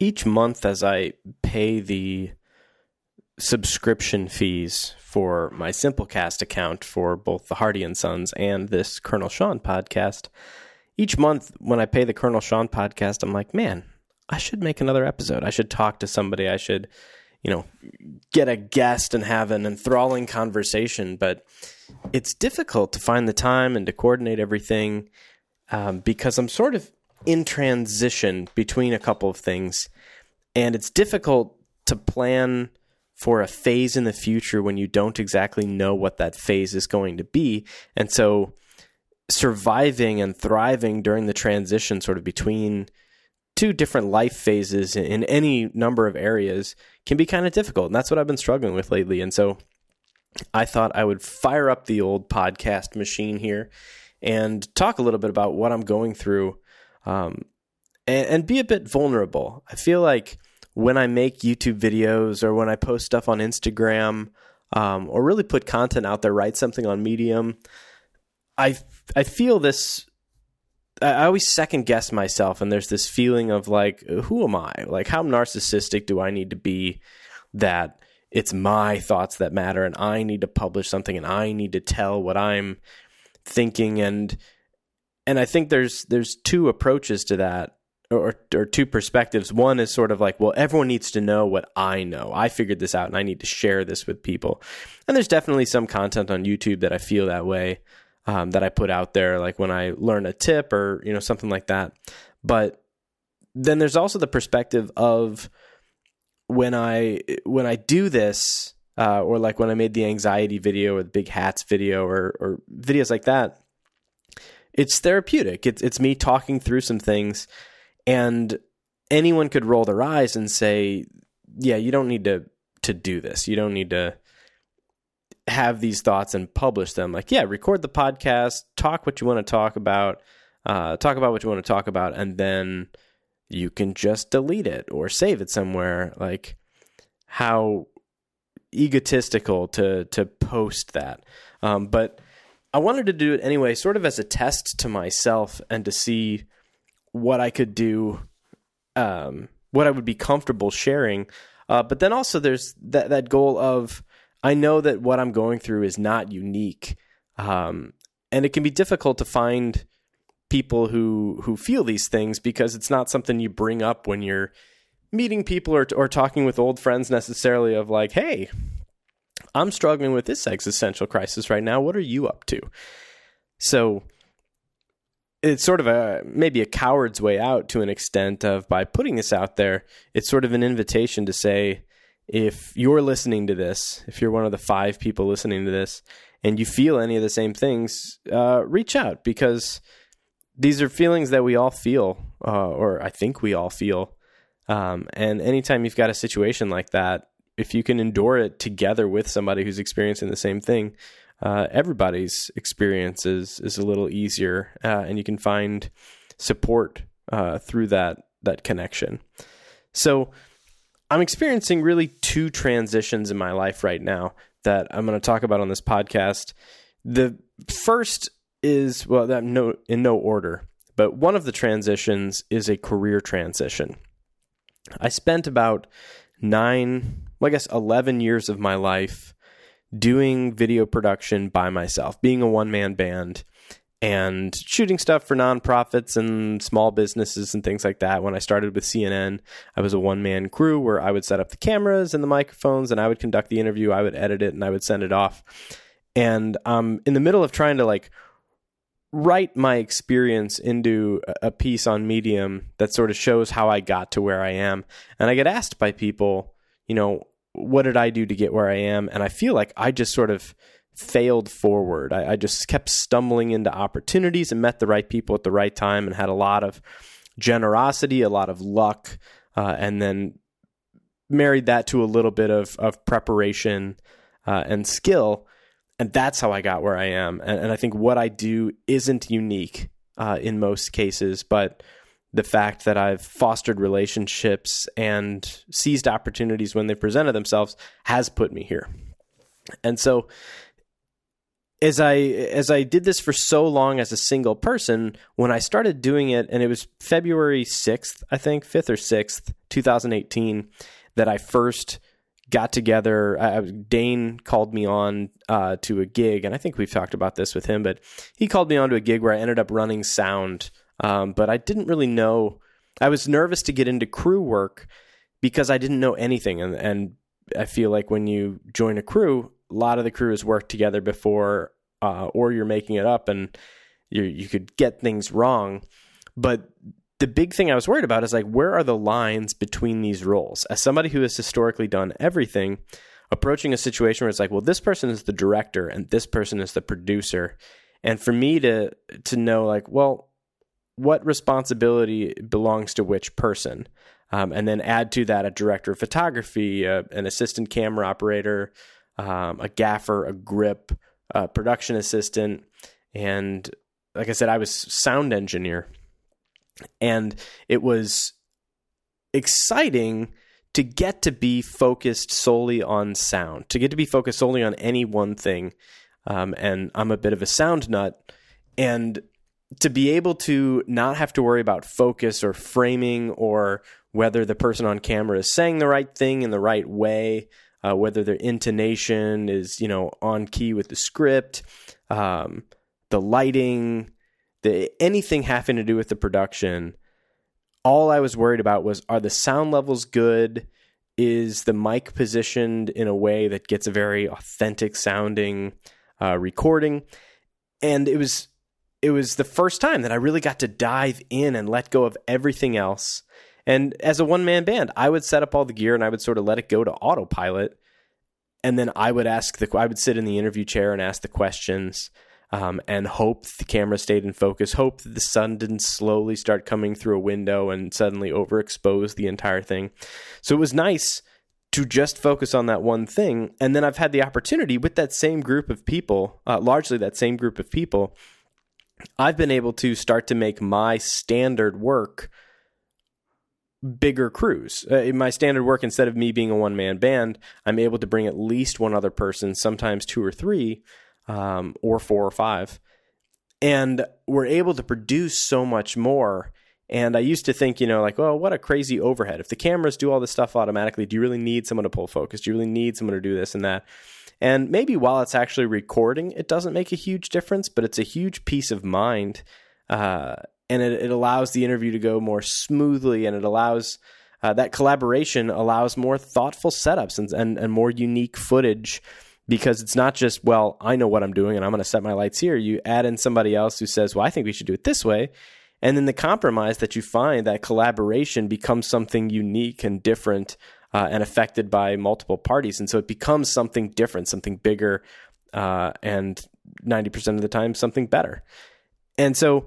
each month as I pay the subscription fees for my Simplecast account for both the Hardy and Sons and this Colonel Sean podcast, each month when I pay the Colonel Sean podcast, I'm like, man, I should make another episode. I should talk to somebody. I should, you know, get a guest and have an enthralling conversation. But it's difficult to find the time and to coordinate everything um, because I'm sort of in transition between a couple of things. And it's difficult to plan for a phase in the future when you don't exactly know what that phase is going to be. And so surviving and thriving during the transition sort of between two different life phases in any number of areas can be kind of difficult. And that's what I've been struggling with lately. And so I thought I would fire up the old podcast machine here and talk a little bit about what I'm going through um, and, and be a bit vulnerable. I feel like when I make YouTube videos or when I post stuff on Instagram um, or really put content out there, write something on Medium, I I feel this. I always second guess myself, and there's this feeling of like, who am I? Like, how narcissistic do I need to be that it's my thoughts that matter, and I need to publish something, and I need to tell what I'm thinking, and and I think there's there's two approaches to that or, or two perspectives. One is sort of like, well, everyone needs to know what I know. I figured this out and I need to share this with people. And there's definitely some content on YouTube that I feel that way, um, that I put out there, like when I learn a tip or, you know, something like that. But then there's also the perspective of when I, when I do this, uh, or like when I made the anxiety video or the big hats video or, or videos like that, it's therapeutic. It's, it's me talking through some things and anyone could roll their eyes and say, "Yeah, you don't need to to do this. You don't need to have these thoughts and publish them." Like, yeah, record the podcast, talk what you want to talk about, uh, talk about what you want to talk about, and then you can just delete it or save it somewhere. Like, how egotistical to to post that, um, but I wanted to do it anyway, sort of as a test to myself and to see what I could do, um, what I would be comfortable sharing. Uh, but then also there's that that goal of I know that what I'm going through is not unique, um, and it can be difficult to find people who who feel these things because it's not something you bring up when you're meeting people or or talking with old friends necessarily. Of like, hey, I'm struggling with this existential crisis right now. What are you up to? So it's sort of a maybe a coward's way out to an extent of by putting this out there it's sort of an invitation to say if you're listening to this if you're one of the five people listening to this and you feel any of the same things uh, reach out because these are feelings that we all feel uh, or i think we all feel um, and anytime you've got a situation like that if you can endure it together with somebody who's experiencing the same thing uh, everybody's experience is is a little easier, uh, and you can find support uh, through that that connection. So, I'm experiencing really two transitions in my life right now that I'm going to talk about on this podcast. The first is well, that no in no order, but one of the transitions is a career transition. I spent about nine, well, I guess, eleven years of my life doing video production by myself, being a one man band and shooting stuff for nonprofits and small businesses and things like that. When I started with CNN, I was a one man crew where I would set up the cameras and the microphones and I would conduct the interview, I would edit it, and I would send it off. And um, in the middle of trying to like write my experience into a piece on Medium that sort of shows how I got to where I am. And I get asked by people, you know, what did I do to get where I am? And I feel like I just sort of failed forward. I, I, just kept stumbling into opportunities and met the right people at the right time and had a lot of generosity, a lot of luck, uh, and then married that to a little bit of, of preparation uh, and skill. And that's how I got where I am. And, and I think what I do isn't unique uh, in most cases, but the fact that I've fostered relationships and seized opportunities when they presented themselves has put me here. And so as I as I did this for so long as a single person, when I started doing it, and it was February sixth, I think fifth or sixth, two thousand eighteen, that I first got together. I, Dane called me on uh, to a gig, and I think we've talked about this with him, but he called me on to a gig where I ended up running sound, um, but I didn't really know. I was nervous to get into crew work because I didn't know anything, and, and I feel like when you join a crew, a lot of the crew has worked together before, uh, or you're making it up, and you you could get things wrong. But the big thing I was worried about is like, where are the lines between these roles? As somebody who has historically done everything, approaching a situation where it's like, well, this person is the director and this person is the producer, and for me to to know like, well, what responsibility belongs to which person, um, and then add to that a director of photography, uh, an assistant camera operator, um, a gaffer, a grip, a production assistant, and like I said, I was sound engineer and it was exciting to get to be focused solely on sound, to get to be focused solely on any one thing. Um, and I'm a bit of a sound nut. And to be able to not have to worry about focus or framing or whether the person on camera is saying the right thing in the right way, uh, whether their intonation is, you know, on key with the script, um, the lighting, the anything having to do with the production, all I was worried about was are the sound levels good? Is the mic positioned in a way that gets a very authentic sounding uh, recording? And it was it was the first time that I really got to dive in and let go of everything else. And as a one man band, I would set up all the gear and I would sort of let it go to autopilot. And then I would ask the I would sit in the interview chair and ask the questions um, and hope the camera stayed in focus, hope that the sun didn't slowly start coming through a window and suddenly overexpose the entire thing. So it was nice to just focus on that one thing. And then I've had the opportunity with that same group of people, uh, largely that same group of people, I've been able to start to make my standard work bigger crews. Uh, my standard work, instead of me being a one man band, I'm able to bring at least one other person, sometimes two or three, um, or four or five. And we're able to produce so much more. And I used to think, you know, like, well, what a crazy overhead. If the cameras do all this stuff automatically, do you really need someone to pull focus? Do you really need someone to do this and that? And maybe while it's actually recording, it doesn't make a huge difference, but it's a huge peace of mind. Uh, and it, it, allows the interview to go more smoothly and it allows uh, that collaboration allows more thoughtful setups and, and, and more unique footage because it's not just, well, I know what I'm doing and I'm going to set my lights here. You add in somebody else who says, well, I think we should do it this way. And then the compromise that you find, that collaboration becomes something unique and different uh, and affected by multiple parties. And so it becomes something different, something bigger, uh, and 90% of the time, something better. And so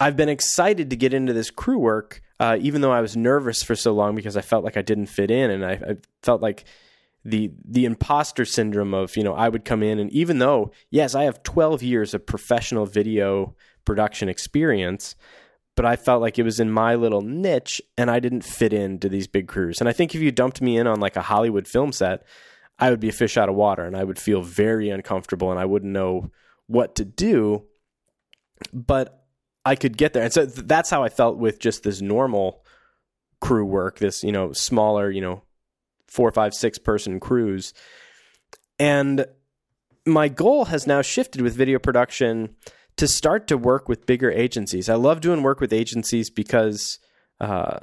I've been excited to get into this crew work, uh, even though I was nervous for so long because I felt like I didn't fit in and I, I felt like the the imposter syndrome of you know I would come in and even though yes I have 12 years of professional video production experience but I felt like it was in my little niche and I didn't fit into these big crews. And I think if you dumped me in on like a Hollywood film set I would be a fish out of water and I would feel very uncomfortable and I wouldn't know what to do. But I could get there. And so that's how I felt with just this normal crew work this you know smaller you know four, five, six person crews. And my goal has now shifted with video production to start to work with bigger agencies. I love doing work with agencies because uh,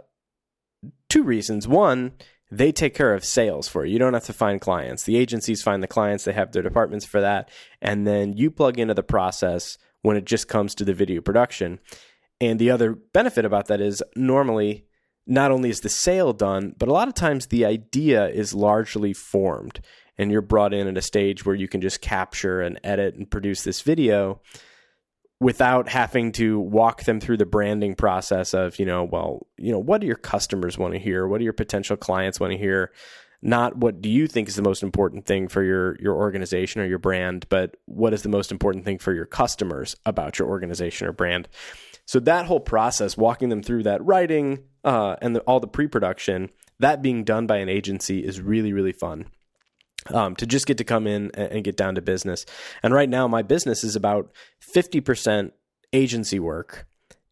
two reasons. One, they take care of sales for you. You don't have to find clients. The agencies find the clients, they have their departments for that. And then you plug into the process when it just comes to the video production. And the other benefit about that is normally not only is the sale done, but a lot of times the idea is largely formed and you're brought in at a stage where you can just capture and edit and produce this video without having to walk them through the branding process of, you know, well, you know, what do your customers want to hear? What do your potential clients want to hear? Not what do you think is the most important thing for your your organization or your brand, but what is the most important thing for your customers about your organization or brand. So that whole process, walking them through that writing uh, and the, all the pre-production, that being done by an agency is really really fun. Um, to just get to come in and, get down to business. And right now, my business is about 50% agency work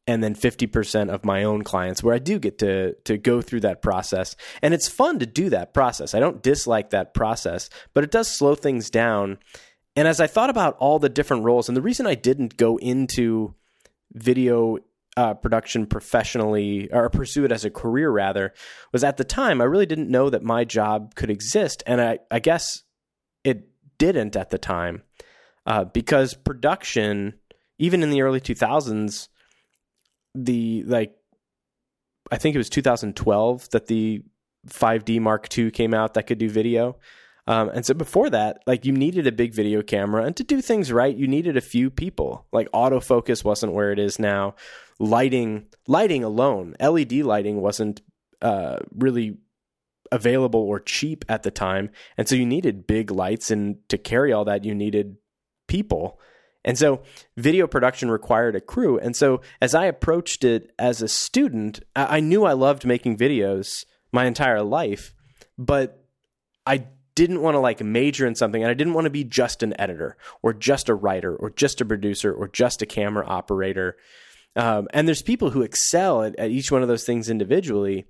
and then 50% of my own clients where I do get to to go through that process and it's fun to do that process. I don't dislike that process, but it does slow things down. And as I thought about all the different roles and the reason I didn't go into video uh, production professionally or pursue it as a career rather was at the time I really didn't know that my job could exist and I, I guess it didn't at the time uh, because production even in the early 2000s the like I think it was 2012 that the 5D Mark II came out that could do video. Um, and so before that, like you needed a big video camera, and to do things right, you needed a few people. Like autofocus wasn't where it is now. Lighting, lighting alone, LED lighting wasn't uh, really available or cheap at the time, and so you needed big lights, and to carry all that, you needed people. And so video production required a crew. And so as I approached it as a student, I knew I loved making videos my entire life, but I didn't want to like major in something and I didn't want to be just an editor or just a writer or just a producer or just a camera operator. Um, and there's people who excel at, at each one of those things individually,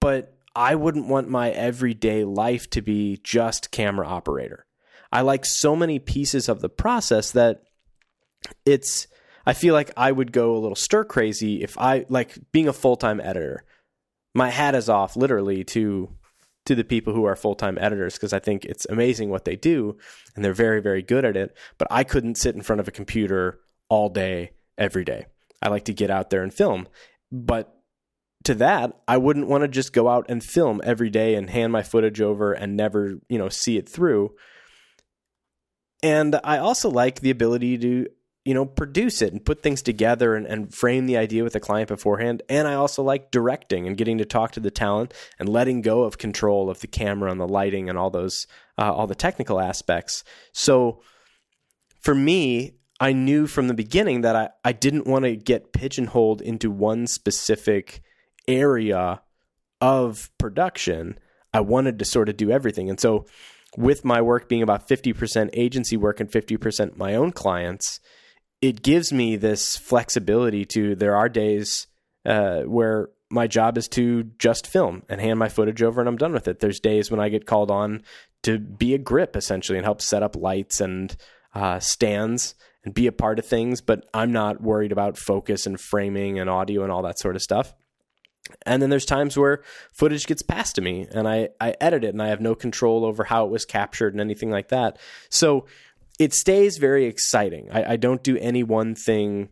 but I wouldn't want my everyday life to be just camera operator. I like so many pieces of the process that it's I feel like I would go a little stir crazy if I like being a full time editor. My hat is off literally to to the people who are full time editors because I think it's amazing what they do and they're very, very good at it. But I couldn't sit in front of a computer all day, every day. I like to get out there and film. But to that, I wouldn't want to just go out and film every day and hand my footage over and never, you know, see it through. And I also like the ability to you know, produce it and put things together and, and frame the idea with the client beforehand. And I also like directing and getting to talk to the talent and letting go of control of the camera and the lighting and all those, uh, all the technical aspects. So for me, I knew from the beginning that I, I didn't want to get pigeonholed into one specific area of production. I wanted to sort of do everything. And so, with my work being about 50% agency work and 50% my own clients, it gives me this flexibility to there are days uh, where my job is to just film and hand my footage over and I'm done with it. There's days when I get called on to be a grip essentially and help set up lights and uh, stands and be a part of things, but I'm not worried about focus and framing and audio and all that sort of stuff. And then there's times where footage gets passed to me and I, I edit it and I have no control over how it was captured and anything like that. So it stays very exciting. I, I, don't do any one thing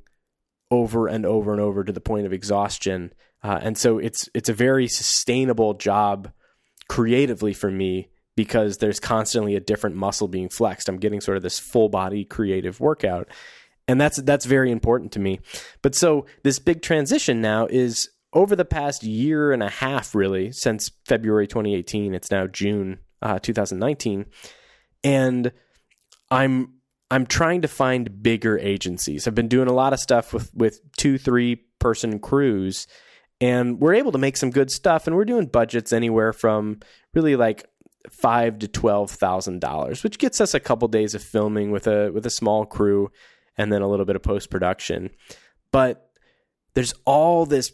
over and over and over to the point of exhaustion, uh, and so it's it's a very sustainable job creatively for me because there's constantly a different muscle being flexed. I'm getting sort of this full body creative workout, and that's that's very important to me. But so this big transition now is over the past year and a half, really, since February 2018. It's now June uh, 2019, and I'm I'm trying to find bigger agencies. I've been doing a lot of stuff with with two, three person crews, and we're able to make some good stuff. And we're doing budgets anywhere from really like five to twelve thousand dollars, which gets us a couple days of filming with a with a small crew, and then a little bit of post production. But there's all this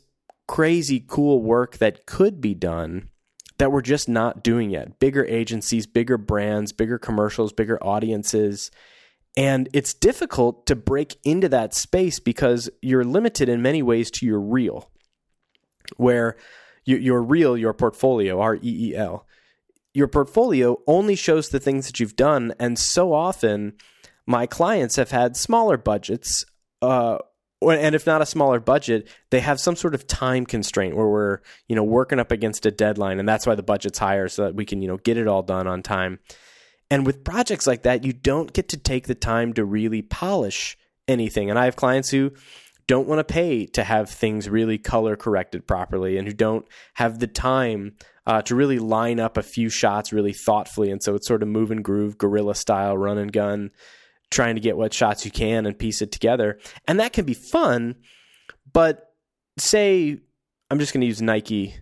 crazy cool work that could be done that we're just not doing yet. Bigger agencies, bigger brands, bigger commercials, bigger audiences. And it's difficult to break into that space because you're limited in many ways to your reel, where your reel, your portfolio, R E E L, your portfolio only shows the things that you've done. And so often, my clients have had smaller budgets uh, and if not a smaller budget, they have some sort of time constraint where we're, you know, working up against a deadline and that's why the budget's higher so that we can, you know, get it all done on time. And with projects like that, you don't get to take the time to really polish anything. And I have clients who don't want to pay to have things really color corrected properly and who don't have the time uh, to really line up a few shots really thoughtfully. And so it's sort of move and groove, guerrilla style, run and gun trying to get what shots you can and piece it together. And that can be fun, but say I'm just going to use Nike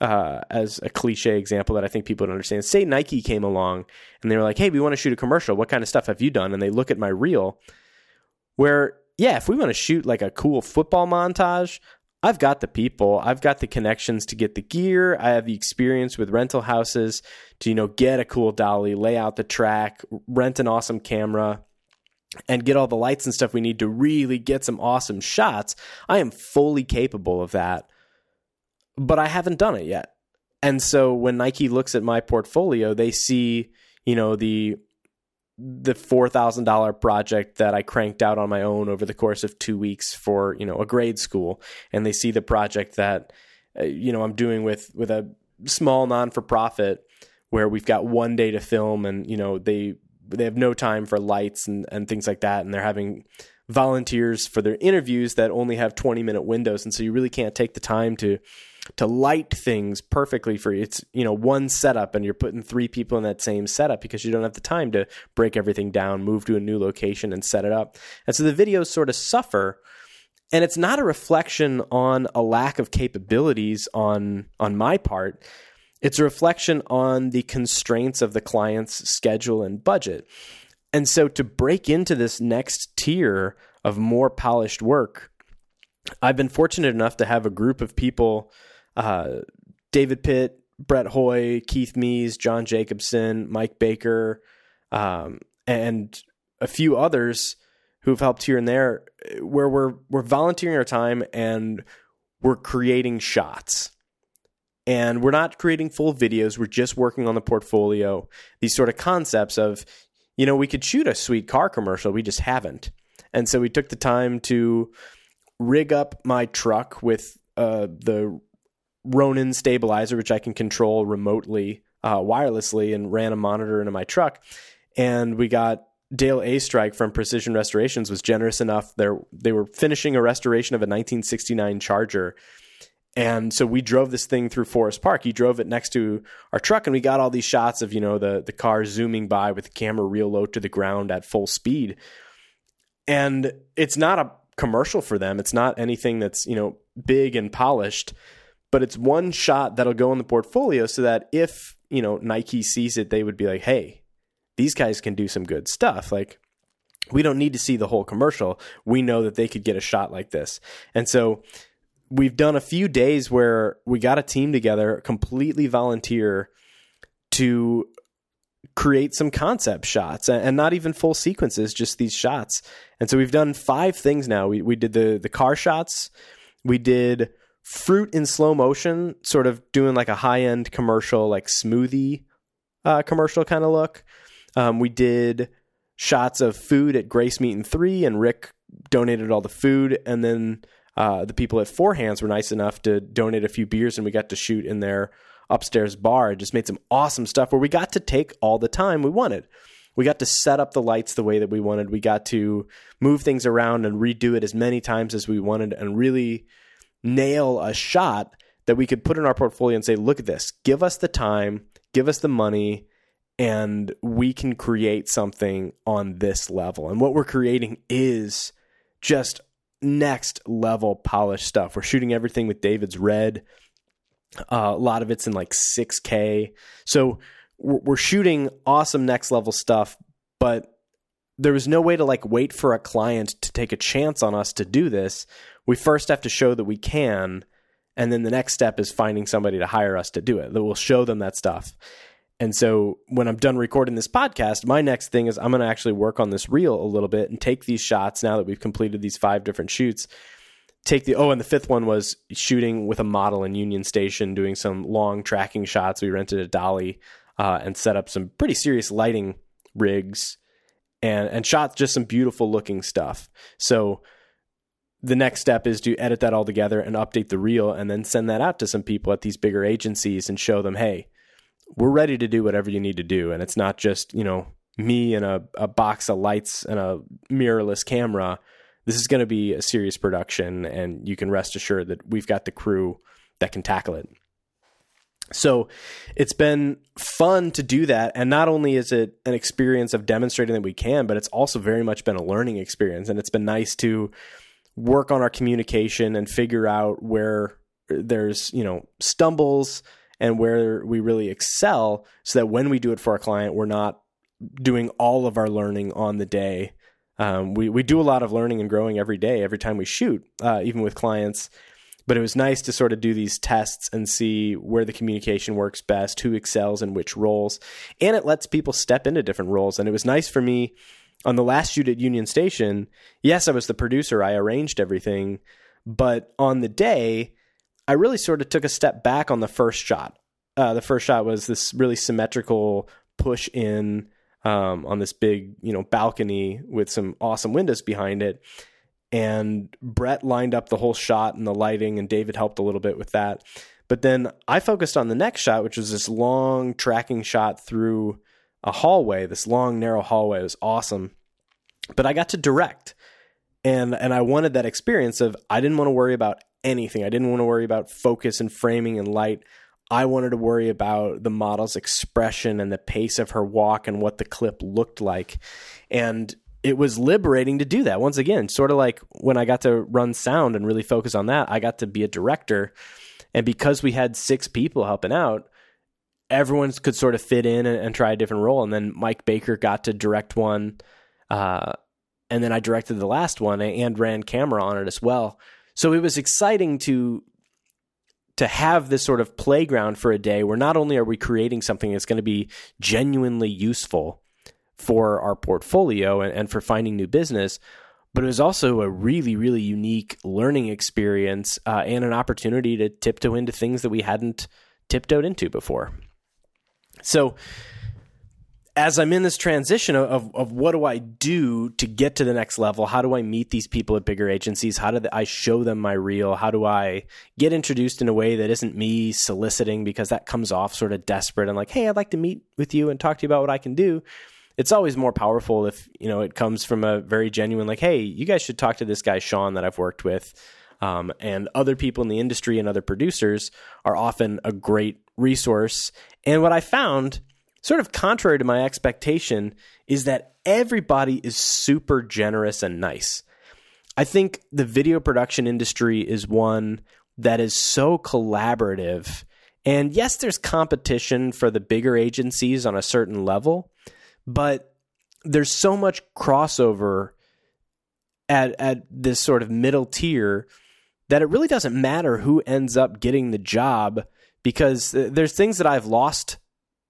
uh, as a cliche example that I think people don't understand. Say Nike came along and they were like, "Hey, we want to shoot a commercial. What kind of stuff have you done?" And they look at my reel, where yeah, if we want to shoot like a cool football montage, I've got the people, I've got the connections to get the gear, I have the experience with rental houses to you know get a cool dolly, lay out the track, rent an awesome camera and get all the lights and stuff we need to really get some awesome shots. I am fully capable of that but I haven't done it yet. And so when Nike looks at my portfolio, they see, you know, the the four thousand dollar project that I cranked out on my own over the course of two weeks for you know a grade school, and they see the project that uh, you know I'm doing with with a small non for profit where we've got one day to film, and you know they they have no time for lights and and things like that, and they're having volunteers for their interviews that only have 20 minute windows and so you really can't take the time to to light things perfectly for. It's you know one setup, and you're putting three people in that same setup because you don't have the time to break everything down, move to a new location, and set it up. And so the videos sort of suffer. And it's not a reflection on a lack of capabilities on on my part. It's a reflection on the constraints of the client's schedule and budget. And so to break into this next tier of more polished work, I've been fortunate enough to have a group of people uh, David Pitt, Brett Hoy, Keith Mees, John Jacobson, Mike Baker, um, and a few others who've helped here and there, where we're we're volunteering our time and we're creating shots. And we're not creating full videos. We're just working on the portfolio. These sort of concepts of, you know, we could shoot a sweet car commercial. We just haven't. And so we took the time to rig up my truck with uh, the Ronin stabilizer, which I can control remotely, uh, wirelessly, and ran a monitor into my truck. And we got Dale A. Strike from Precision Restorations was generous enough. They they were finishing a restoration of a 1969 Charger, and so we drove this thing through Forest Park. He drove it next to our truck, and we got all these shots of you know the the car zooming by with the camera real low to the ground at full speed. And it's not a commercial for them. It's not anything that's you know big and polished but it's one shot that'll go in the portfolio so that if, you know, Nike sees it, they would be like, hey, these guys can do some good stuff. Like, we don't need to see the whole commercial. We know that they could get a shot like this. And so we've done a few days where we got a team together, completely volunteer to create some concept shots and not even full sequences, just these shots. And so we've done five things now. We we did the the car shots, we did fruit in slow motion, sort of doing like a high end commercial, like smoothie uh, commercial kind of look. Um, we did shots of food at Grace Meat and Three, and Rick donated all the food, and then uh, the people at Four Hands were nice enough to donate a few beers, and we got to shoot in their upstairs bar. Just made some awesome stuff where we got to take all the time we wanted. We got to set up the lights the way that we wanted. We got to move things around and redo it as many times as we wanted, and really nail a shot that we could put in our portfolio and say, look at this, give us the time, give us the money, and we can create something on this level. And what we're creating is just next level polished stuff. We're shooting everything with David's Red. Uh, a lot of it's in like 6K. So we're, we're shooting awesome next level stuff, but there was no way to like wait for a client to take a chance on us to do this we first have to show that we can and then the next step is finding somebody to hire us to do it that will show them that stuff and so when i'm done recording this podcast my next thing is i'm going to actually work on this reel a little bit and take these shots now that we've completed these five different shoots. Take the oh and the fifth one was shooting with a model in union station doing some long tracking shots. We rented a dolly uh, and set up some pretty serious lighting rigs and and shot just some beautiful looking stuff. So the next step is to edit that all together and update the reel and then send that out to some people at these bigger agencies and show them, hey, we're ready to do whatever you need to do. And it's not just, you know, me and a, a box of lights and a mirrorless camera. This is going to be a serious production, and you can rest assured that we've got the crew that can tackle it. So it's been fun to do that. And not only is it an experience of demonstrating that we can, but it's also very much been a learning experience. And it's been nice to work on our communication and figure out where there's you know stumbles and where we really excel so that when we do it for a client we're not doing all of our learning on the day. Um, we, we do a lot of learning and growing every day every time we shoot uh, even with clients. But it was nice to sort of do these tests and see where the communication works best who excels in which roles. And it lets people step into different roles. And it was nice for me on the last shoot at union station yes i was the producer. I arranged everything. But on the day I really sort of took a step back on the first shot. Uh, the first shot was this really symmetrical push in um, on this big, you know, balcony with some awesome windows behind it. And Brett lined up the whole shot and the lighting, and David helped a little bit with that. But then I focused on the next shot, which was this long tracking shot through a hallway, this long, narrow hallway. It was awesome. But I got to direct. And and I wanted that experience of I didn't want to worry about anything. I didn't want to worry about focus and framing and light. I wanted to worry about the model's expression and the pace of her walk and what the clip looked like. And it was liberating to do that. Once again, sort of like when I got to run sound and really focus on that, I got to be a director. And because we had six people helping out, everyone could sort of fit in and, and try a different role. And then Mike Baker got to direct one. Uh, and then I directed the last one and ran camera on it as well. So it was exciting to to have this sort of playground for a day where not only are we creating something that's going to be genuinely useful for our portfolio and, and for finding new business, but it was also a really, really unique learning experience uh, and an opportunity to tiptoe into things that we hadn't tiptoed into before. So as I'm in this transition of, of what do I do to get to the next level? How do I meet these people at bigger agencies? How do I show them my reel? How do I get introduced in a way that isn't me soliciting because that comes off sort of desperate and like, hey, I'd like to meet with you and talk to you about what I can do. It's always more powerful if you know it comes from a very genuine like, hey, you guys should talk to this guy Sean that I've worked with. Um, and other people in the industry and other producers are often a great resource. And what I found sort of contrary to my expectation, is that everybody is super generous and nice. I think the video production industry is one that is so collaborative. And yes, there's competition for the bigger agencies on a certain level, but there's so much crossover at at this sort of middle tier that it really doesn't matter who ends up getting the job because there's things that I've lost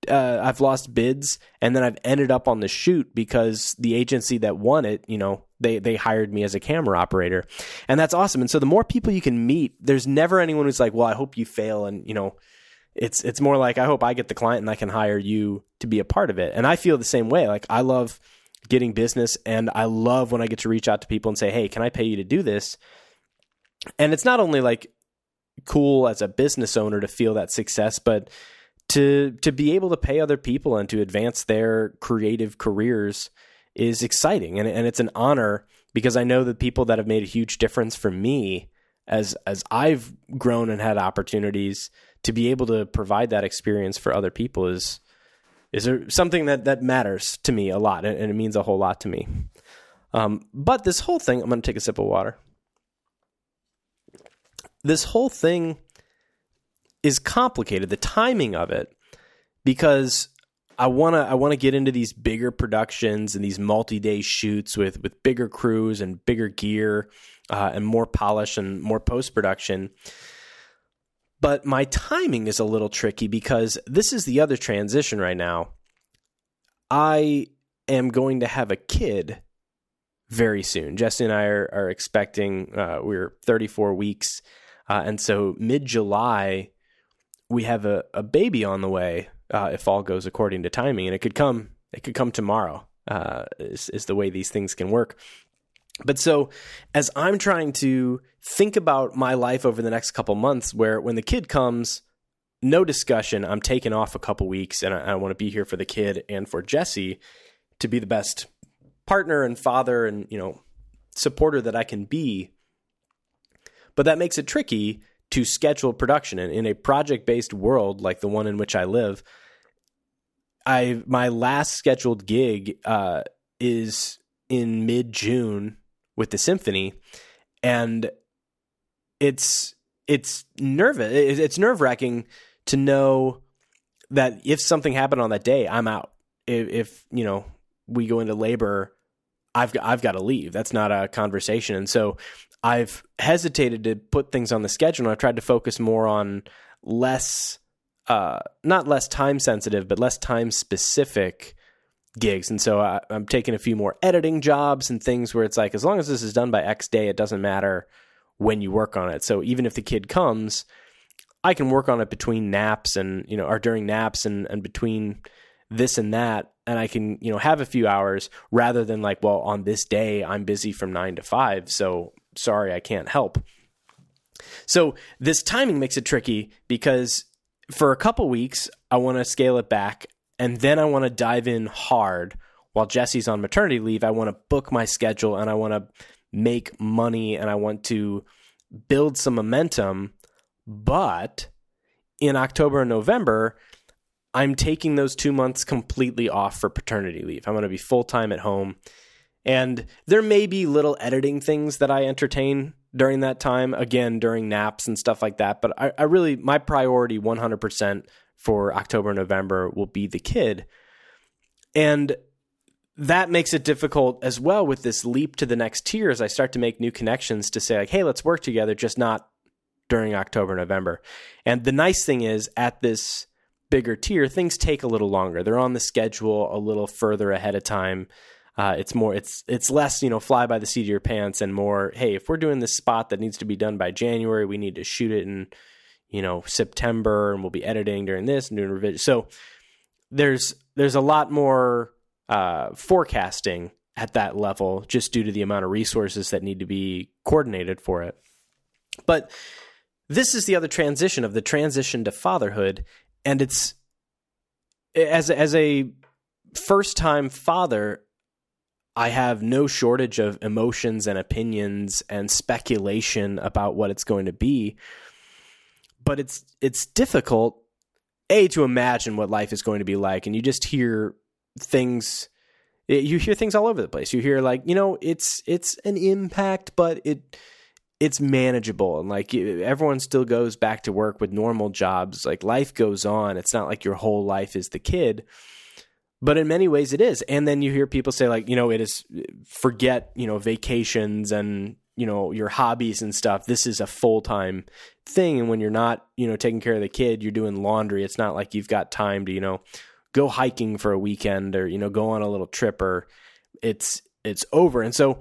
uh, I've lost bids and then I've ended up on the shoot because the agency that won it, you know, they they hired me as a camera operator. And that's awesome. And so the more people you can meet, there's never anyone who's like, "Well, I hope you fail." And, you know, it's it's more like, "I hope I get the client and I can hire you to be a part of it." And I feel the same way. Like I love getting business and I love when I get to reach out to people and say, "Hey, can I pay you to do this?" And it's not only like cool as a business owner to feel that success, but to to be able to pay other people and to advance their creative careers is exciting and and it's an honor because I know that people that have made a huge difference for me as as I've grown and had opportunities to be able to provide that experience for other people is is something that that matters to me a lot and, it means a whole lot to me. Um, but this whole thing, I'm going to take a sip of water. This whole thing is complicated, the timing of it, because I want to I want to get into these bigger productions and these multi-day shoots with with bigger crews and bigger gear uh, and more polish and more post production. But my timing is a little tricky because this is the other transition right now. I am going to have a kid very soon. Jesse and I are, are expecting. Uh, we're 34 weeks, uh, and so mid July we have a, a baby on the way uh, if all goes according to timing, and it could come it could come tomorrow. Uh, is, is the way these things can work. But so, as I'm trying to think about my life over the next couple months, where when the kid comes, no discussion, I'm taking off a couple weeks, and I, I want to be here for the kid and for Jesse to be the best partner and father and you know supporter that I can be. But that makes it tricky to schedule production. And in a project based world like the one in which I live, I my last scheduled gig uh, is in mid June with the symphony, and it's it's nervous. It's nerve wracking to know that if something happened on that day, I'm out. If, if you know we go into labor, I've I've got to leave. That's not a conversation. And so I've hesitated to put things on the schedule. And I've tried to focus more on less, uh, not less time sensitive, but less time specific gigs. And so I, I'm taking a few more editing jobs and things where it's like, as long as this is done by X day, it doesn't matter when you work on it. So even if the kid comes, I can work on it between naps and, you know, or during naps and, and between this and that. And I can, you know, have a few hours rather than like, well, on this day, I'm busy from nine to five. So sorry, I can't help. So this timing makes it tricky because for a couple weeks, I want to scale it back and then I want to dive in hard while Jesse's on maternity leave. I want to book my schedule and I want to make money and I want to build some momentum. But in October and November, I'm taking those two months completely off for paternity leave. I'm going to be full time at home. And there may be little editing things that I entertain during that time, again, during naps and stuff like that. But I, I really, my priority 100% for October, November will be the kid. And that makes it difficult as well with this leap to the next tier as I start to make new connections to say, like, hey, let's work together, just not during October, November. And the nice thing is at this bigger tier, things take a little longer. They're on the schedule a little further ahead of time. Uh, it's more, it's it's less, you know, fly by the seat of your pants, and more, hey, if we're doing this spot that needs to be done by January, we need to shoot it in, you know, September, and we'll be editing during this and doing revision. So there's there's a lot more uh, forecasting at that level, just due to the amount of resources that need to be coordinated for it. But this is the other transition of the transition to fatherhood and it's as as a first time father I have no shortage of emotions and opinions and speculation about what it's going to be but it's it's difficult a to imagine what life is going to be like and you just hear things you hear things all over the place. You hear like you know it's it's an impact but it it's manageable and like everyone still goes back to work with normal jobs. Like life goes on. It's not like your whole life is the kid but in many ways it is. And then you hear people say like you know it is forget you know vacations and you know your hobbies and stuff. This is a full-time thing. And when you're not you know taking care of the kid you're doing laundry. It's not like you've got time to you know go hiking for a weekend or you know go on a little trip or it's it's over. And so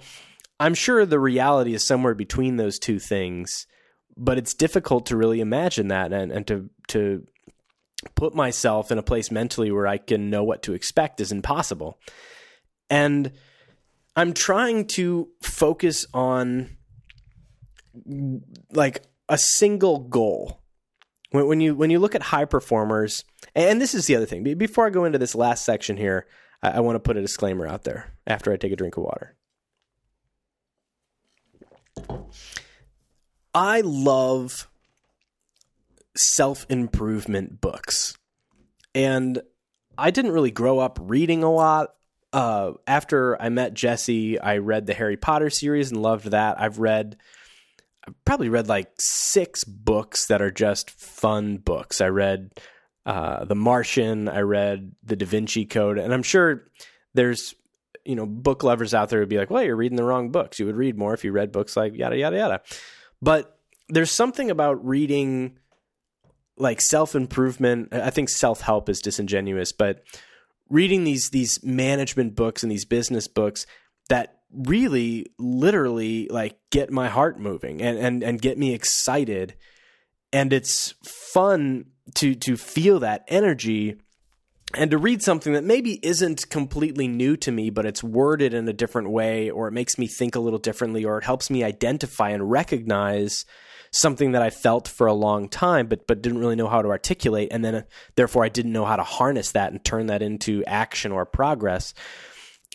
I'm sure the reality is somewhere between those two things, but it's difficult to really imagine that and, and to to put myself in a place mentally where I can know what to expect is impossible. And I'm trying to focus on like a single goal. When, when you when you look at high performers, and this is the other thing. Before I go into this last section here, I, I want to put a disclaimer out there after I take a drink of water. I love self improvement books. And I didn't really grow up reading a lot. Uh, after I met Jesse, I read the Harry Potter series and loved that. I've read, I've probably read like six books that are just fun books. I read uh, The Martian, I read The Da Vinci Code, and I'm sure there's you know book lovers out there would be like, well, you're reading the wrong books. You would read more if you read books like yada yada yada. But there's something about reading like self improvement. I think self help is disingenuous, but reading these these management books and these business books that really literally like get my heart moving and and and get me excited and it's fun to to feel that energy and to read something that maybe isn't completely new to me, but it's worded in a different way, or it makes me think a little differently, or it helps me identify and recognize something that I felt for a long time, but but didn't really know how to articulate, and then uh, therefore I didn't know how to harness that and turn that into action or progress.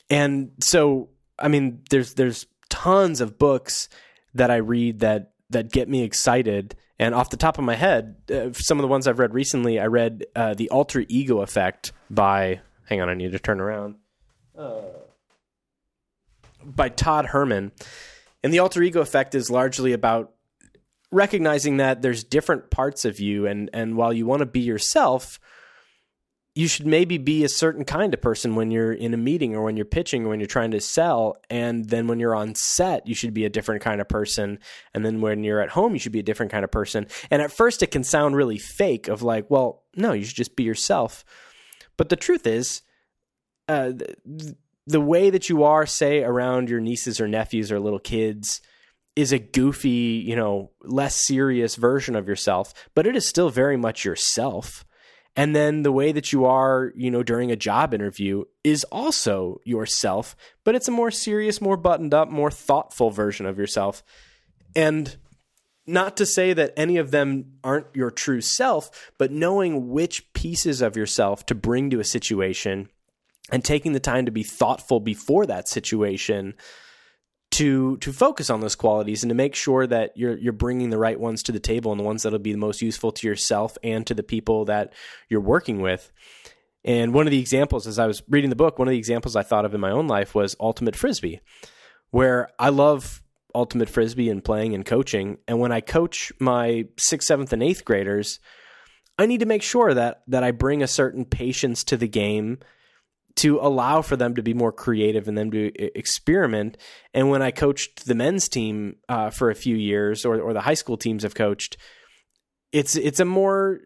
And so, I mean, there's there's tons of books that I read that that get me excited and off the top of my head, uh, some of the ones I've read recently, I read uh, The Alter Ego Effect by, hang on, I need to turn around, uh, by Todd Herman. And The Alter Ego Effect is largely about recognizing that there's different parts of you and and while you want to be yourself you should maybe be a certain kind of person when you're in a meeting or when you're pitching or when you're trying to sell. And then when you're on set you should be a different kind of person. And then when you're at home you should be a different kind of person. And at first it can sound really fake of like well no you should just be yourself. But the truth is uh, the, the way that you are say around your nieces or nephews or little kids is a goofy, you know, less serious version of yourself, but it is still very much yourself. And then the way that you are, you know, during a job interview is also yourself, but it's a more serious, more buttoned up, more thoughtful version of yourself. And not to say that any of them aren't your true self, but knowing which pieces of yourself to bring to a situation and taking the time to be thoughtful before that situation to to focus on those qualities and to make sure that you're you're bringing the right ones to the table and the ones that'll be the most useful to yourself and to the people that you're working with. And one of the examples, as I was reading the book, one of the examples I thought of in my own life was ultimate frisbee, where I love ultimate frisbee and playing and coaching. And when I coach my sixth, seventh, and eighth graders, I need to make sure that that I bring a certain patience to the game to allow for them to be more creative and them to experiment. And when I coached the men's team uh, for a few years, or or the high school teams I've coached, it's it's a more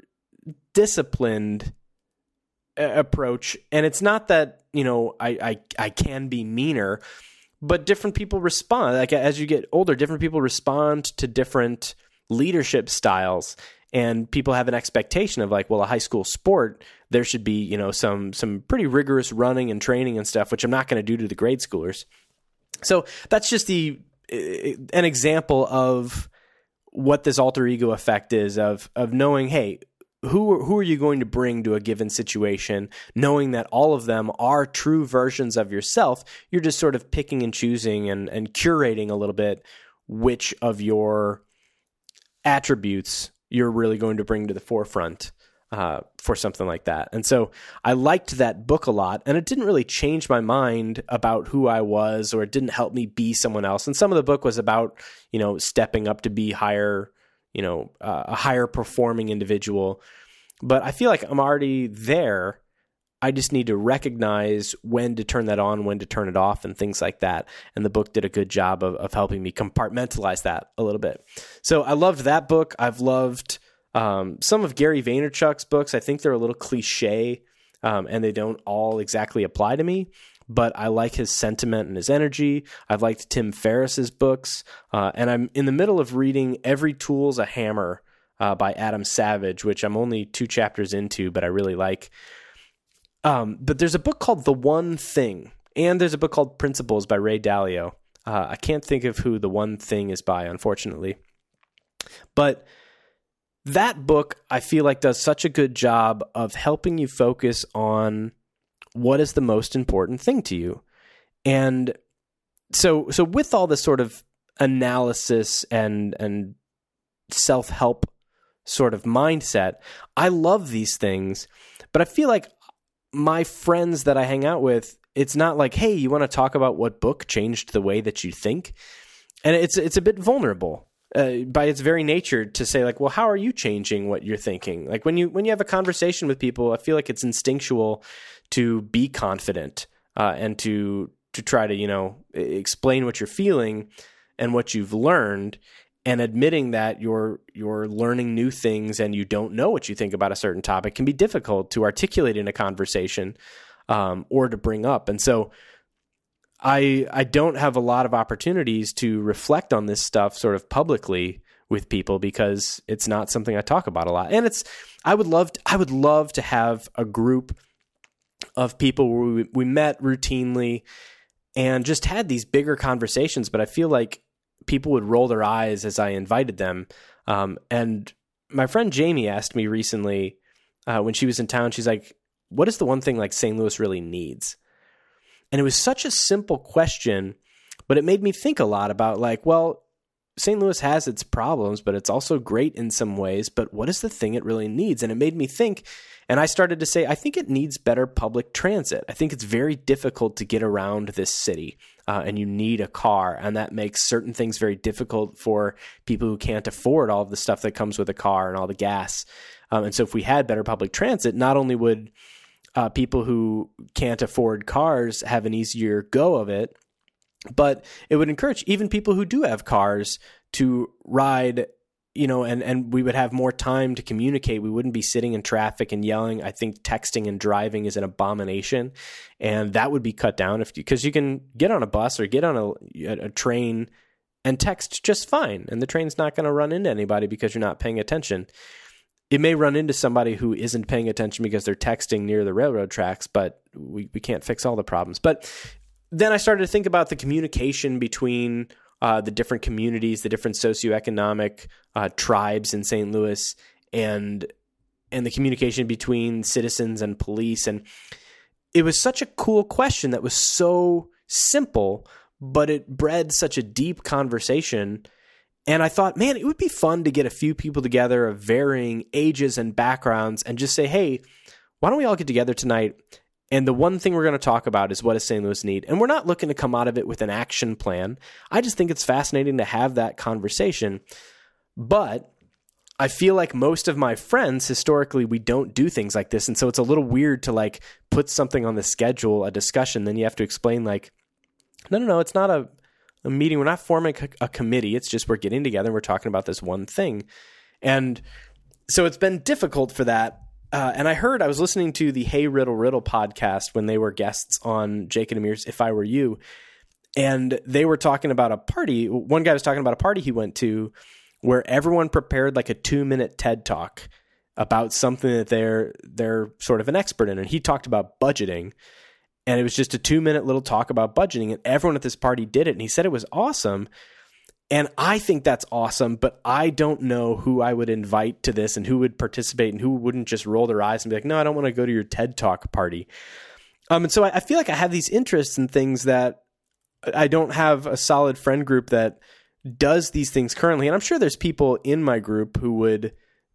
disciplined uh, approach, and it's not that you know I I, I can be meaner, but different people respond. Like as you get older, different people respond to different leadership styles and people have an expectation of like well a high school sport there should be you know some some pretty rigorous running and training and stuff which i'm not going to do to the grade schoolers. So that's just the uh, an example of what this alter ego effect is of of knowing hey who who are you going to bring to a given situation knowing that all of them are true versions of yourself. You're just sort of picking and choosing and and curating a little bit which of your attributes you're really going to bring to the forefront uh, for something like that. And so I liked that book a lot, and it didn't really change my mind about who I was, or it didn't help me be someone else. And some of the book was about you know stepping up to be higher, you know, uh, a higher performing individual. But I feel like I'm already there. I just need to recognize when to turn that on, when to turn it off, and things like that. And the book did a good job of, of helping me compartmentalize that a little bit. So I loved that book. I've loved um, some of Gary Vaynerchuk's books. I think they're a little cliche um, and they don't all exactly apply to me. But I like his sentiment and his energy. I've liked Tim Ferriss's books, uh, and I'm in the middle of reading "Every Tool's a Hammer" uh, by Adam Savage, which I'm only two chapters into, but I really like. Um, but there's a book called The One Thing, and there's a book called Principles by Ray Dalio. Uh, I can't think of who The One Thing is by, unfortunately. But that book, I feel like, does such a good job of helping you focus on what is the most important thing to you. And so, so with all this sort of analysis and and self help sort of mindset, I love these things, but I feel like my friends that I hang out with, it's not like, hey, you want to talk about what book changed the way that you think, and it's it's a bit vulnerable. Uh, by its very nature to say like well how are you changing what you're thinking like when you when you have a conversation with people i feel like it's instinctual to be confident uh, and to to try to you know explain what you're feeling and what you've learned and admitting that you're you're learning new things and you don't know what you think about a certain topic can be difficult to articulate in a conversation um, or to bring up. And so I I don't have a lot of opportunities to reflect on this stuff sort of publicly with people because it's not something I talk about a lot. And it's I would love to, I would love to have a group of people where we, we met routinely and just had these bigger conversations. But I feel like people would roll their eyes as I invited them. Um, and my friend Jamie asked me recently uh, when she was in town, she's like, "What is the one thing like St. Louis really needs?" And it was such a simple question, but it made me think a lot about like, well, St. Louis has its problems, but it's also great in some ways. But what is the thing it really needs? And it made me think. And I started to say, I think it needs better public transit. I think it's very difficult to get around this city. Uh, and you need a car, and that makes certain things very difficult for people who can't afford all of the stuff that comes with a car and all the gas. Um, and so, if we had better public transit, not only would uh, people who can't afford cars have an easier go of it, but it would encourage even people who do have cars to ride you know, and, and we would have more time to communicate. We wouldn't be sitting in traffic and yelling. I think texting and driving is an abomination, and that would be cut down if because you can get on a bus or get on a, a train and text just fine, and the train's not going to run into anybody because you're not paying attention. It may run into somebody who isn't paying attention because they're texting near the railroad tracks, but we, we can't fix all the problems. But then I started to think about the communication between uh, the different communities, the different socioeconomic uh, tribes in St. Louis, and and the communication between citizens and police. And it was such a cool question that was so simple, but it bred such a deep conversation. And I thought, man, it would be fun to get a few people together of varying ages and backgrounds and just say, hey, why don't we all get together tonight and the one thing we're going to talk about is what does St. Louis need? And we're not looking to come out of it with an action plan. I just think it's fascinating to have that conversation. But I feel like most of my friends historically we don't do things like this and so it's a little weird to like put something on the schedule, a discussion then you have to explain like no no no, it's not a a meeting, we're not forming a, a committee, it's just we're getting together and we're talking about this one thing. And so it's been difficult for that uh, and I heard I was listening to the Hey Riddle Riddle podcast when they were guests on Jake and Amir's If I Were You, and they were talking about a party. One guy was talking about a party he went to where everyone prepared like a two minute TED talk about something that they're they're sort of an expert in, and he talked about budgeting. And it was just a two minute little talk about budgeting, and everyone at this party did it. And he said it was awesome. And I think that's awesome, but I don't know who I would invite to this and who would participate and who wouldn't just roll their eyes and be like, no, I don't want to go to your TED Talk party. Um, and so I, I feel like I have these interests in things that I don't have a solid friend group that does these things currently. And I'm sure there's people in my group who would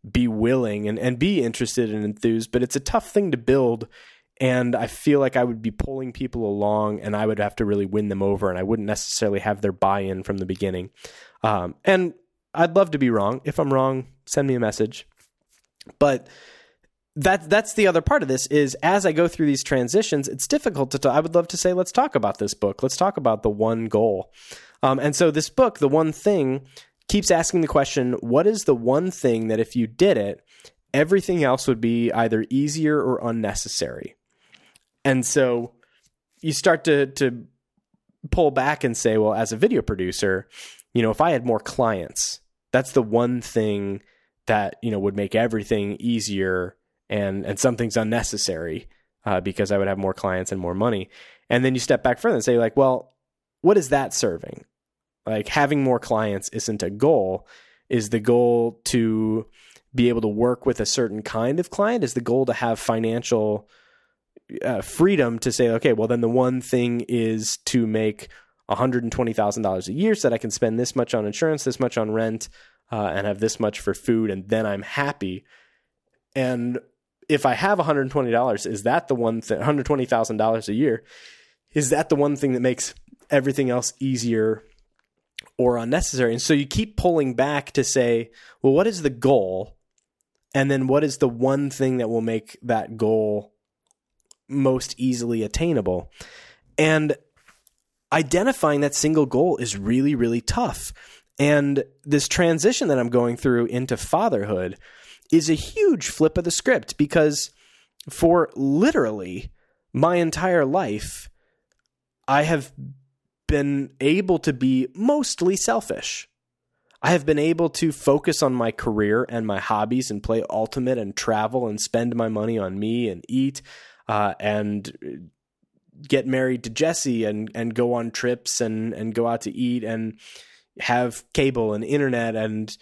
be willing and, and be interested and enthused, but it's a tough thing to build and I feel like I would be pulling people along, and I would have to really win them over, and I wouldn't necessarily have their buy-in from the beginning. Um, and I'd love to be wrong. If I'm wrong, send me a message. But that that's the other part of this is as I go through these transitions, it's difficult to. Talk. I would love to say, let's talk about this book. Let's talk about the one goal. Um, and so this book, the one thing, keeps asking the question: What is the one thing that if you did it, everything else would be either easier or unnecessary? And so you start to to pull back and say, well, as a video producer, you know, if I had more clients, that's the one thing that you know would make everything easier and and something's unnecessary uh, because I would have more clients and more money. And then you step back further and say, like, well, what is that serving? Like having more clients isn't a goal. Is the goal to be able to work with a certain kind of client? Is the goal to have financial uh, freedom to say, okay, well, then the one thing is to make $120,000 a year so that I can spend this much on insurance, this much on rent, uh, and have this much for food, and then I'm happy. And if I have $120, is that the one thing, $120,000 a year, is that the one thing that makes everything else easier or unnecessary? And so you keep pulling back to say, well, what is the goal? And then what is the one thing that will make that goal most easily attainable. And identifying that single goal is really, really tough. And this transition that I'm going through into fatherhood is a huge flip of the script because for literally my entire life, I have been able to be mostly selfish. I have been able to focus on my career and my hobbies and play ultimate and travel and spend my money on me and eat uh, and get married to Jesse and and go on trips and and go out to eat and have cable and internet and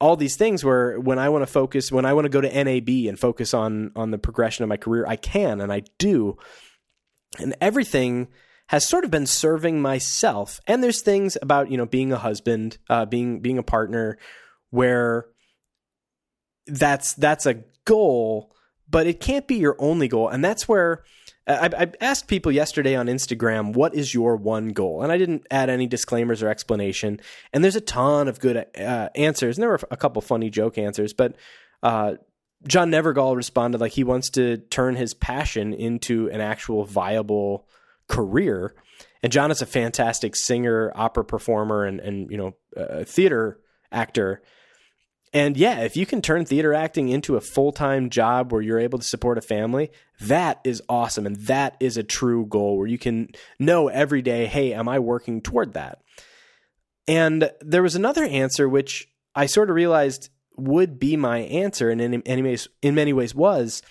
all these things where when I want to focus when I want to go to NAB and focus on on the progression of my career I can and I do. And everything has sort of been serving myself. And there's things about you know being a husband uh, being being a partner where that's that's a goal but it can't be your only goal. And that's where I, I asked people yesterday on Instagram, what is your one goal? And I didn't add any disclaimers or explanation. And there's a ton of good uh, answers. And there were a couple funny joke answers, but uh, John Nevergall responded like he wants to turn his passion into an actual viable career. And John is a fantastic singer, opera performer, and and you know, uh, theater actor. And yeah, if you can turn theater acting into a full time job where you're able to support a family, that is awesome. And that is a true goal where you can know every day, hey, am I working toward that? And there was another answer which I sort of realized would be my answer, and in, ways, in many ways was.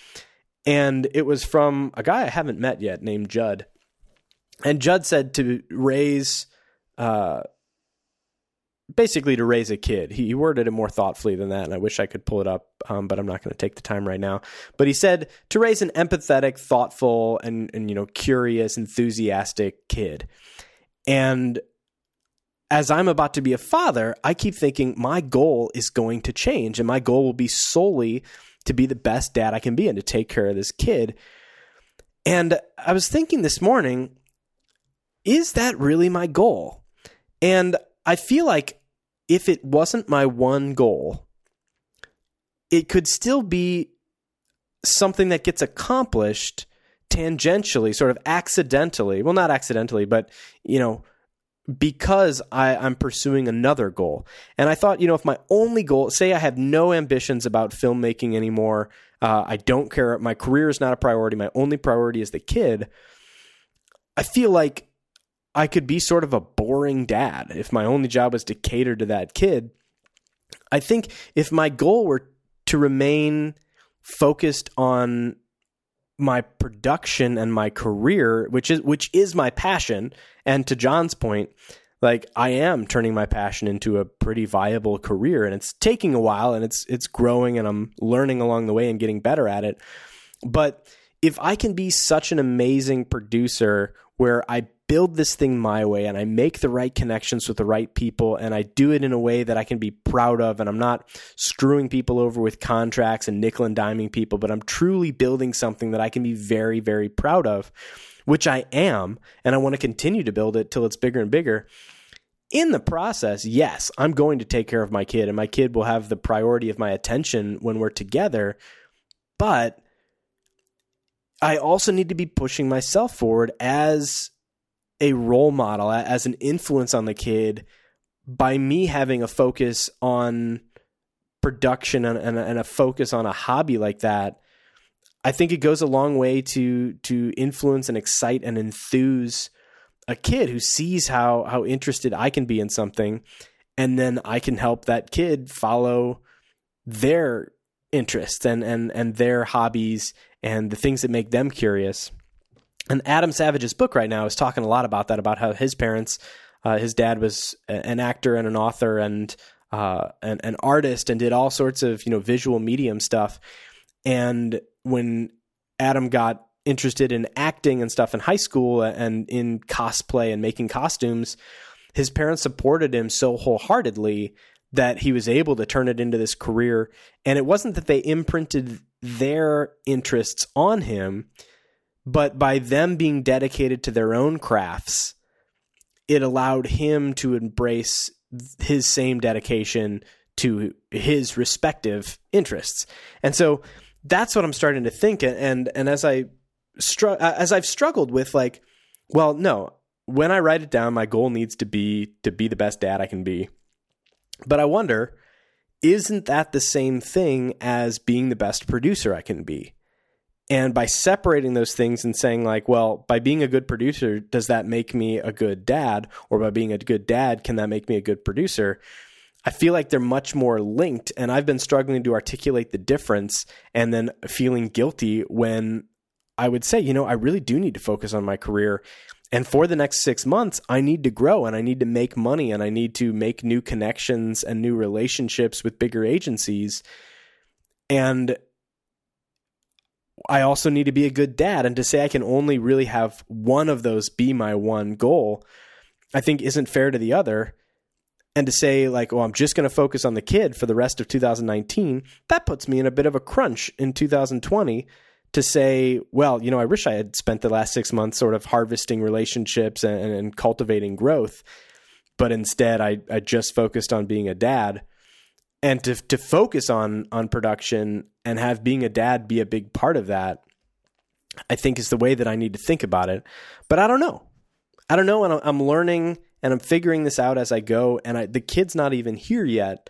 And it was from a guy I haven't met yet named Judd. And Judd said to raise uh, basically to raise a kid. He, worded it more thoughtfully than that, and I wish I could pull it up, um, but I'm not going to take the time right now. But he said to raise an empathetic, thoughtful, and and you know curious, enthusiastic kid. And as I'm about to be a father, I keep thinking my goal is going to change, and my goal will be solely to be the best dad I can be and to take care of this kid. And I was thinking this morning, is that really my goal? And I feel like if it wasn't my one goal, it could still be something that gets accomplished tangentially, sort of accidentally. Well, not accidentally, but, you know, because I, I'm pursuing another goal. And I thought, you know, if my only goal, say I have no ambitions about filmmaking anymore, uh, I don't care, my career is not a priority, my only priority is the kid, I feel like I could be sort of a boring dad if my only job was to cater to that kid. I think if my goal were to remain focused on my production and my career, which is which is my passion, and to John's point, like I am turning my passion into a pretty viable career and it's taking a while and it's it's growing and I'm learning along the way and getting better at it. But if I can be such an amazing producer where I build this thing my way and I make the right connections with the right people and I do it in a way that I can be proud of and I'm not screwing people over with contracts and nickel and diming people, but I'm truly building something that I can be very, very proud of, which I am, and I want to continue to build it till it's bigger and bigger. In the process, yes, I'm going to take care of my kid and my kid will have the priority of my attention when we're together, but I also need to be pushing myself forward as a role model, as an influence on the kid by me having a focus on production and, and, and, a focus on a hobby like that. I think it goes a long way to to influence and excite and enthuse a kid who sees how how interested I can be in something and then I can help that kid follow their interests and and and their hobbies and the things that make them curious. And Adam Savage's book right now is talking a lot about that, about how his parents, uh, his dad was an actor and an author and uh, an, an artist and did all sorts of you know visual medium stuff. And when Adam got interested in acting and stuff in high school and in cosplay and making costumes, his parents supported him so wholeheartedly that he was able to turn it into this career. And it wasn't that they imprinted their interests on him, but by them being dedicated to their own crafts, it allowed him to embrace his same dedication to his respective interests. And so that's what I'm starting to think and and as I str- as I've struggled with like well no when I write it down my goal needs to be to be the best dad I can be but I wonder, isn't that the same thing as being the best producer I can be? And by separating those things and saying, like, well, by being a good producer, does that make me a good dad? Or by being a good dad, can that make me a good producer? I feel like they're much more linked. And I've been struggling to articulate the difference and then feeling guilty when I would say, you know, I really do need to focus on my career and for the next six months, I need to grow and I need to make money and I need to make new connections and new relationships with bigger agencies. And I also need to be a good dad. And to say I can only really have one of those be my one goal, I think isn't fair to the other. And to say, like, oh, I'm just going to focus on the kid for the rest of 2019, that puts me in a bit of a crunch in 2020 to say, well, you know, I wish I had spent the last six months sort of harvesting relationships and, and cultivating growth, but instead I, I just focused on being a dad. And to to focus on on production and have being a dad be a big part of that, I think is the way that I need to think about it. But I don't know. I don't know, and I'm learning and I'm figuring this out as I go. And I, the kid's not even here yet,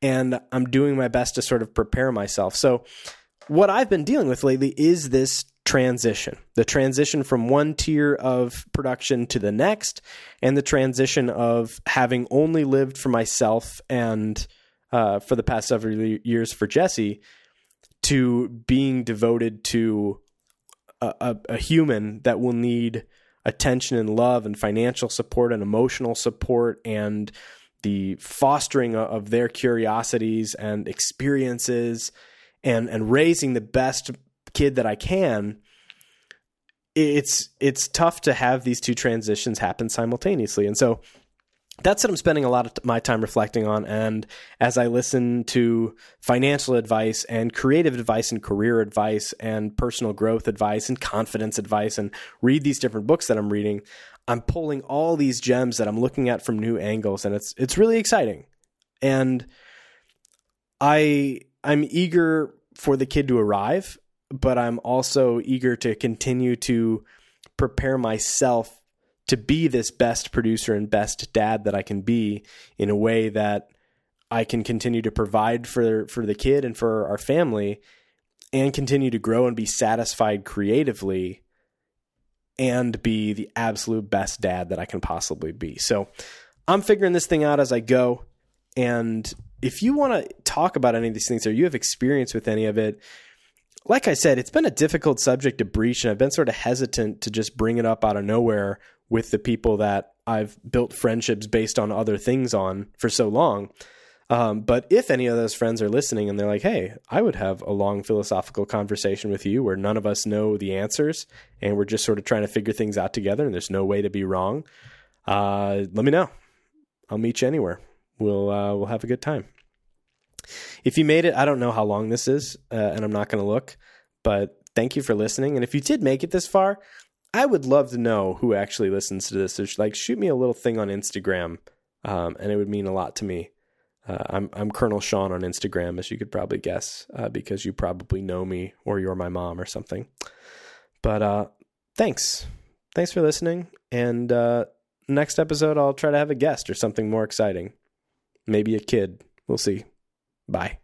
and I'm doing my best to sort of prepare myself. So what I've been dealing with lately is this transition the transition from one tier of production to the next, and the transition of having only lived for myself and uh, for the past several years for Jesse to being devoted to a, a, a human that will need attention and love and financial support and emotional support and the fostering of their curiosities and experiences and and raising the best kid that I can, it's it's tough to have these two transitions happen simultaneously. And so that's what I'm spending a lot of my time reflecting on. And as I listen to financial advice and creative advice and career advice and personal growth advice and confidence advice and read these different books that I'm reading, I'm pulling all these gems that I'm looking at from new angles, and it's it's really exciting. And I I'm eager for the kid to arrive, but I'm also eager to continue to prepare myself to be this best producer and best dad that I can be in a way that I can continue to provide for for the kid and for our family and continue to grow and be satisfied creatively and be the absolute best dad that I can possibly be. So I'm figuring this thing out as I go and if you want to talk about any of these things or you have experience with any of it, like I said, it's been a difficult subject to breach, and I've been sort of hesitant to just bring it up out of nowhere with the people that I've built friendships based on other things on for so long. Um, but if any of those friends are listening and they're like, hey, I would have a long philosophical conversation with you where none of us know the answers and we're just sort of trying to figure things out together and there's no way to be wrong, uh, let me know. I'll meet you anywhere. We'll, uh, we'll have a good time. If you made it, I don't know how long this is, uh, and I'm not going to look, but thank you for listening. And if you did make it this far, I would love to know who actually listens to this. So like, shoot me a little thing on Instagram, um, and it would mean a lot to me. Uh, I'm I'm Colonel Sean on Instagram, as you could probably guess, uh, because you probably know me or you're my mom or something. But uh, thanks, thanks for listening. And uh, next episode, I'll try to have a guest or something more exciting, maybe a kid. We'll see. Bye.